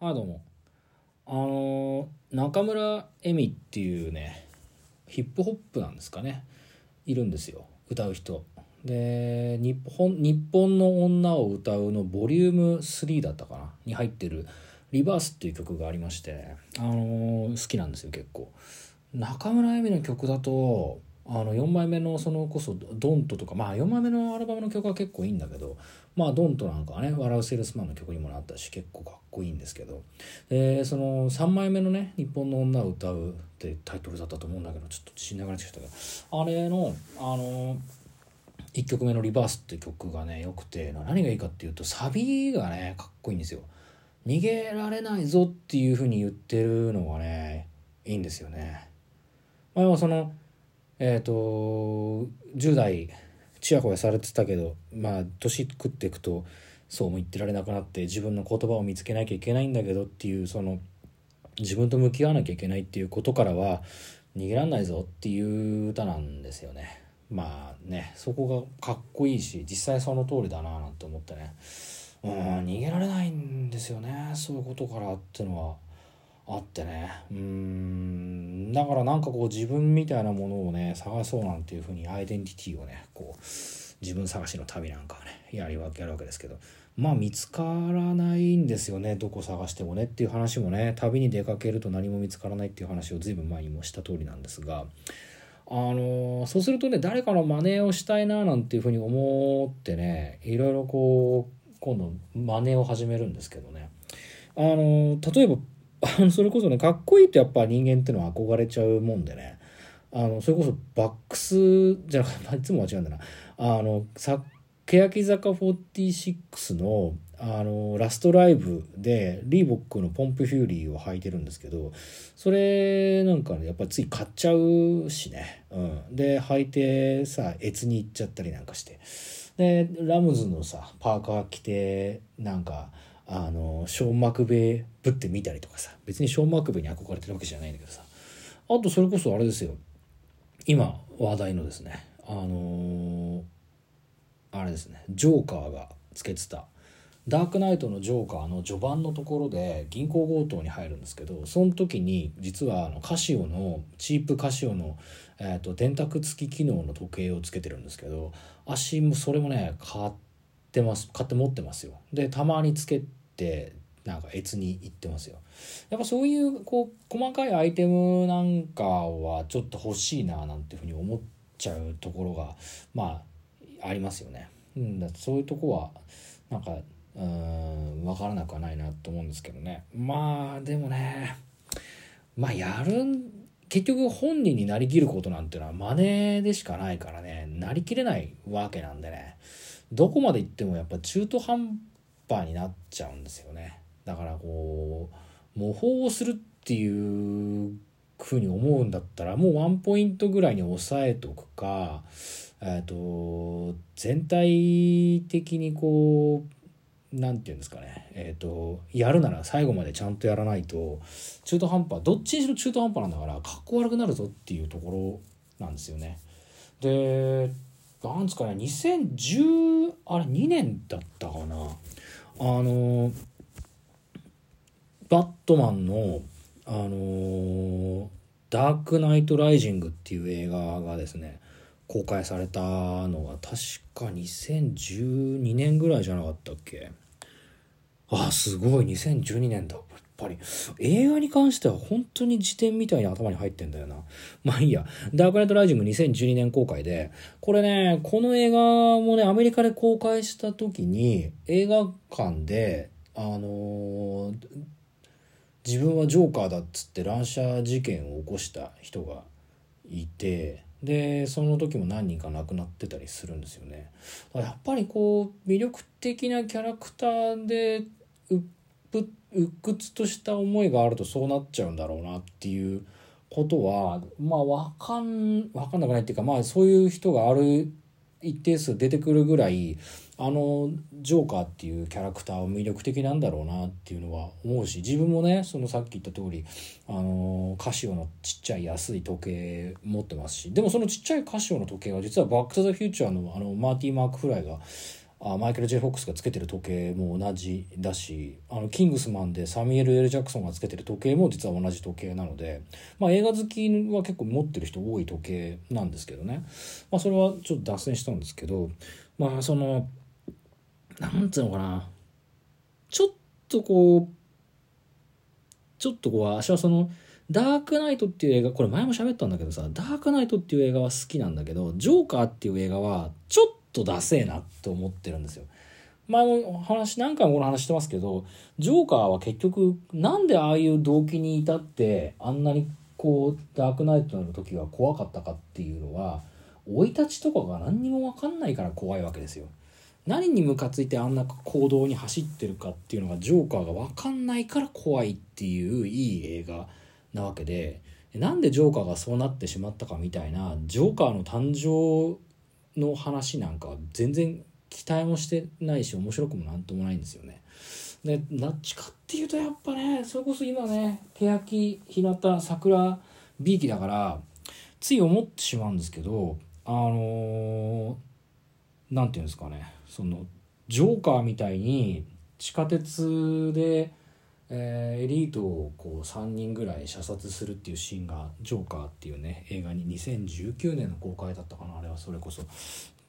はいどうも。あの中村恵美っていうねヒップホップなんですかね。いるんですよ。歌う人。で日本「日本の女を歌う」のボリューム3だったかな。に入ってる「リバース」っていう曲がありまして、あのー好きなんですよ結構。中村恵美の曲だとあの4枚目のそのこそ「ドント」とかまあ4枚目のアルバムの曲は結構いいんだけどまあ「ドント」なんかはね「笑うセールスマン」の曲にもなったし結構かっこいいんですけどでその3枚目のね「日本の女を歌う」ってタイトルだったと思うんだけどちょっと自信なくなってきたけどあれのあの1曲目の「リバース」って曲がねよくて何がいいかっていうとサビがねかっこいいんですよ。逃げられないぞっていうふうに言ってるのがねいいんですよね。まあ、でもそのえっ、と10代ちやほやされてたけどまあ年食っていくとそうも言ってられなくなって自分の言葉を見つけなきゃいけないんだけどっていうその自分と向き合わなきゃいけないっていうことからは逃げらんないぞっていう歌なんですよね。まあねそこがかっこいいし実際その通りだななんて思ってねうん逃げられないんですよねそういうことからっていうのはあってね。うん。だからなんかこう自分みたいなものをね探そうなんていうふうにアイデンティティをねこう自分探しの旅なんかをねやるわけやるわけですけど。まあ見つからないんですよね。どこ探してもねっていう話もね旅に出かけると何も見つからないっていう話を随分前にもした通りなんですが。あのそうするとね誰かの真似をしたいななんていうふうに思ってねいろいろこう今度真似を始めるんですけどね。あの例えばあのそれこそねかっこいいとやっぱ人間ってのは憧れちゃうもんでね。あのそれこそバックスじゃなく いつもは違うんだな。あのさ欅坂46のあのラストライブでリーボックのポンプフューリーを履いてるんですけどそれなんかねやっぱつい買っちゃうしね、うん、で履いてさ越に行っちゃったりなんかして。でラムズのさパーカー着てなんかあのショーン・マクベイぶってみたりとかさ別にショーン・マクベイに憧れてるわけじゃないんだけどさ。あとそれこそあれですよ。今話題のですねあのあれですねジョーカーがつけてたダークナイトのジョーカーの序盤のところで銀行強盗に入るんですけどその時に実はあのカシオのチープカシオの、えー、と電卓付き機能の時計をつけてるんですけど足もそれもね買ってます買って持ってますよ。でたまにつけてなんか越に行ってますよ。やっぱそういうこう細かいアイテムなんかはちょっと欲しいななんていうふうに思っちゃうところがまあありますよね。うん、だそういうとこはなんかうん分からなくはないなと思うんですけどね。まあでもねまあやる結局本人になりきることなんていうのは真似でしかないからね。なりきれないわけなんでね。どこまで行ってもやっぱ中途半端になっちゃうんですよね。だからこう模倣をするっていうふうに思うんだったらもうワンポイントぐらいに抑えとくかえっと全体的にこうなんて言うんですかね。えっ、とやるなら最後までちゃんとやらないと中途半端どっちにしろ中途半端なんだからかっこ悪くなるぞっていうところなんですよね。でなんですかね2010あれ2年だったかな。あのバットマンのあのダークナイトライジングっていう映画がですね公開されたのが確か2012年ぐらいじゃなかったっけ？あすごい。2012年だ。ぱり。映画に関しては本当に辞典みたいに頭に入ってんだよな。まあいいや。ダークナイトライジング2012年公開で。これねこの映画もねアメリカで公開した時に映画館であのー自分はジョーカーだっつって乱射事件を起こした人がいてでその時も何人か亡くなってたりするんですよね。やっぱりこう魅力的なキャラクターでうっぷっ鬱屈とした思いがあるとそうなっちゃうんだろうなっていうことはまあ。分かん分かんなくないっていうかまあそういう人がある一定数出てくるぐらいあのジョーカーっていうキャラクターは魅力的なんだろうなっていうのは思うし自分もねそのさっき言った通りあのカシオのちっちゃい安い時計持ってますしでもそのちっちゃいカシオの時計は実はバック・トゥ・ザ・フューチャーのあのマーティー・マーク・フライがあマイケル・ジェ・フォックスがつけてる時計も同じだしあのキングスマンでサミュエル・エル・ジャクソンがつけてる時計も実は同じ時計なので、まあ、映画好きは結構持ってる人多い時計なんですけどね、まあ、それはちょっと脱線したんですけどまあそのなんつうのかな。ちょっとこうちょっとこう私はそのダークナイトっていう映画これ前も喋ったんだけどさダークナイトっていう映画は好きなんだけどジョーカーっていう映画はちょっとダセえなって思ってるんですよ。前も話何回もこの話してますけどジョーカーは結局なんでああいう動機に至ってあんなにこうダークナイトの時が怖かったかっていうのは生い立ちとかが何にも分かんないから怖いわけですよ。何にムカついてあんな行動に走ってるかっていうのがジョーカーが分かんないから怖いっていういい映画なわけでなんでジョーカーがそうなってしまったかみたいなジョーカーの誕生の話なんか全然期待もしてないし面白くもなんともないんですよね。でなっちかっていうとやっぱねそれこそ今ね欅日向桜びいきだからつい思ってしまうんですけどあの何、ー、て言うんですかねそのジョーカーみたいに地下鉄でえー、エリートをこう3人ぐらい射殺するっていうシーンが「ジョーカー」っていうね映画に2019年の公開だったかなあれはそれこそ。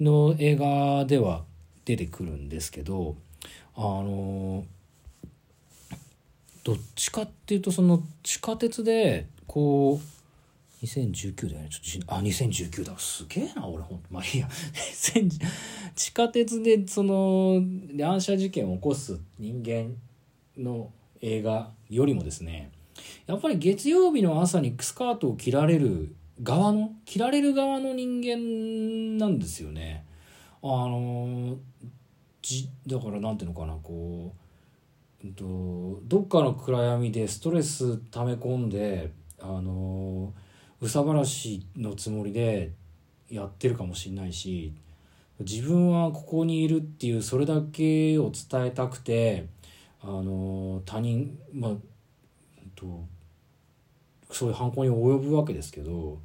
の映画では出てくるんですけどあのどっちかっていうとその地下鉄でこう2019だよねちょっとあ2019だ。すげえな俺ほんと。まあいいや。地下鉄でその乱射事件を起こす人間の映画よりもですねやっぱり月曜日の朝にスカートを切られる側の切られる側の人間なんですよね。あのじだから何ていうのかなこう、えっと、どっかの暗闇でストレス溜め込んであの憂さ晴らしのつもりでやってるかもしれないし自分はここにいるっていうそれだけを伝えたくてあの他人まあとそういう犯行に及ぶわけですけど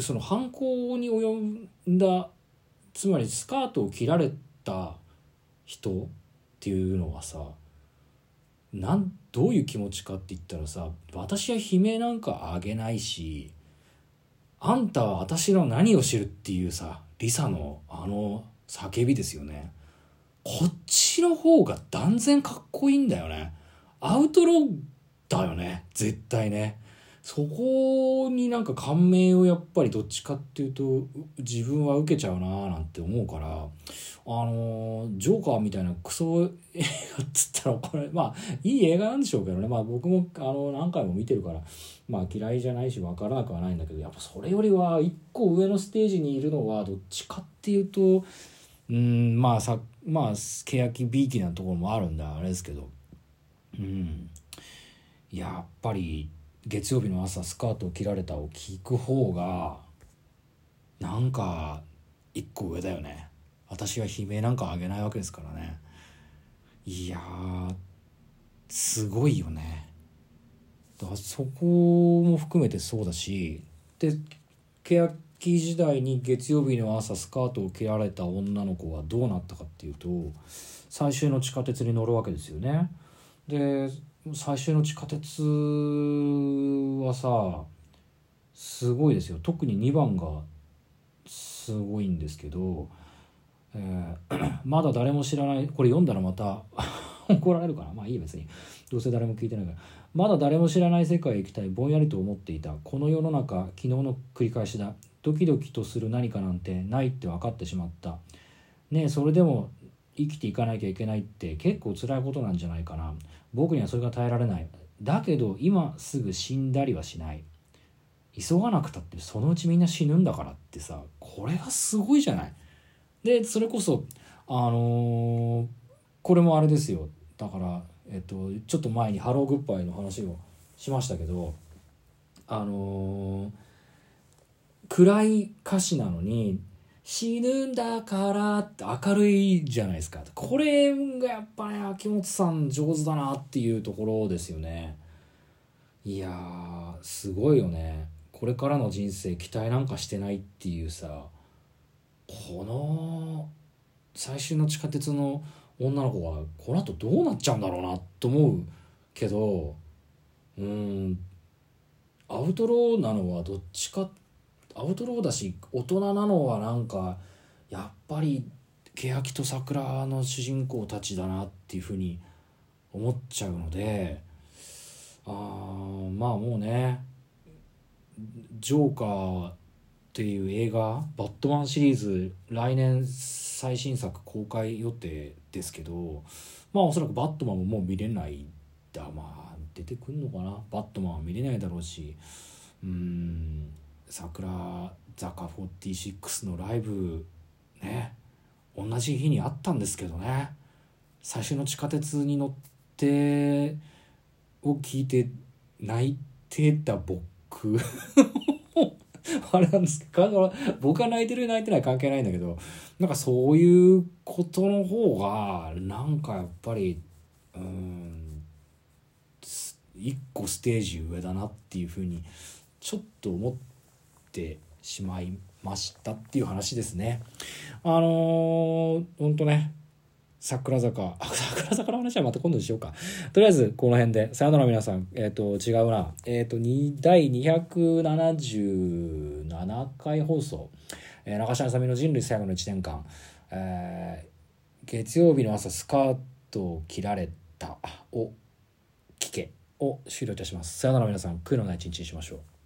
その犯行に及んだつまりスカートを切られた人っていうのはさなんどういう気持ちかって言ったらさ私は悲鳴なんかあげないしあんたは私の何を知るっていうさリサのあの叫びですよね。こっちの方が断然かっこいいんだよね。アウトローだよね。絶対ね。そこになんか感銘をやっぱりどっちかっていうと自分は受けちゃうなーなんて思うからあの、ジョーカーみたいなクソ映画っつったらこれ まあいい映画なんでしょうけどねまあ僕もあの何回も見てるからまあ嫌いじゃないし分からなくはないんだけどやっぱそれよりは一個上のステージにいるのはどっちかっていうとうんまあさまあ欅びいきなところもあるんだあれですけど。うん。やっぱり月曜日の朝スカートを切られたを聞く方がなんか一個上だよね。私は悲鳴なんかあげないわけですからね。いやすごいよね。だからそこも含めてそうだしで欅期時代に月曜日の朝スカートを切られた女の子はどうなったかっていうと最終の地下鉄に乗るわけですよね。で最終の地下鉄はさすごいですよ。特に2番がすごいんですけど、えー、まだ誰も知らないこれ読んだらまた 怒られるかな？まあいい別に。どうせ誰も聞いてないから。まだ誰も知らない世界へ行きたいぼんやりと思っていたこの世の中昨日の繰り返しだ。ドキドキとする何かなんてないって分かってしまった。ねそれでも生きていかなきゃいけないって結構辛いことなんじゃないかな。僕にはそれが耐えられない。だけど今すぐ死んだりはしない。急がなくたってそのうちみんな死ぬんだからってさこれがすごいじゃない。でそれこそあのー、これもあれですよ。だからえっとちょっと前にハローグッバイの話をしましたけどあのー暗い歌詞なのに死ぬんだからって明るいじゃないですか。これがやっぱね秋元さん上手だなっていうところですよね。いやすごいよね。これからの人生期待なんかしてないっていうさこの最終の地下鉄の女の子がこの後どうなっちゃうんだろうなと思うけどうんアウトローなのはどっちかっアウトローだし大人なのはなんかやっぱり欅と桜の主人公たちだなっていうふうに思っちゃうのであまあもうねジョーカーっていう映画バットマンシリーズ来年最新作公開予定ですけどまあおそらくバットマンももう見れないだまあ出てくんのかな。バットマンは見れないだろうしうん。桜坂46のライブね同じ日にあったんですけどね最初の地下鉄に乗ってを聞いて泣いてた僕。あれなんですけど僕が泣いてる泣いてない関係ないんだけどなんかそういうことの方がなんかやっぱりうん一個ステージ上だなっていうふうにちょっと思ってしまいましたっていう話ですね。あのー、ほんとね桜坂。桜坂の話はまた今度にしようか。とりあえずこの辺でさよなら皆さん。えっ、ー、と違うな。えっ、ー、と第277回放送、えー、中島さみの人類最後の1年間、えー、月曜日の朝スカートを切られたを聞け。を終了いたします。さよなら皆さん。悔いのない一日にしましょう。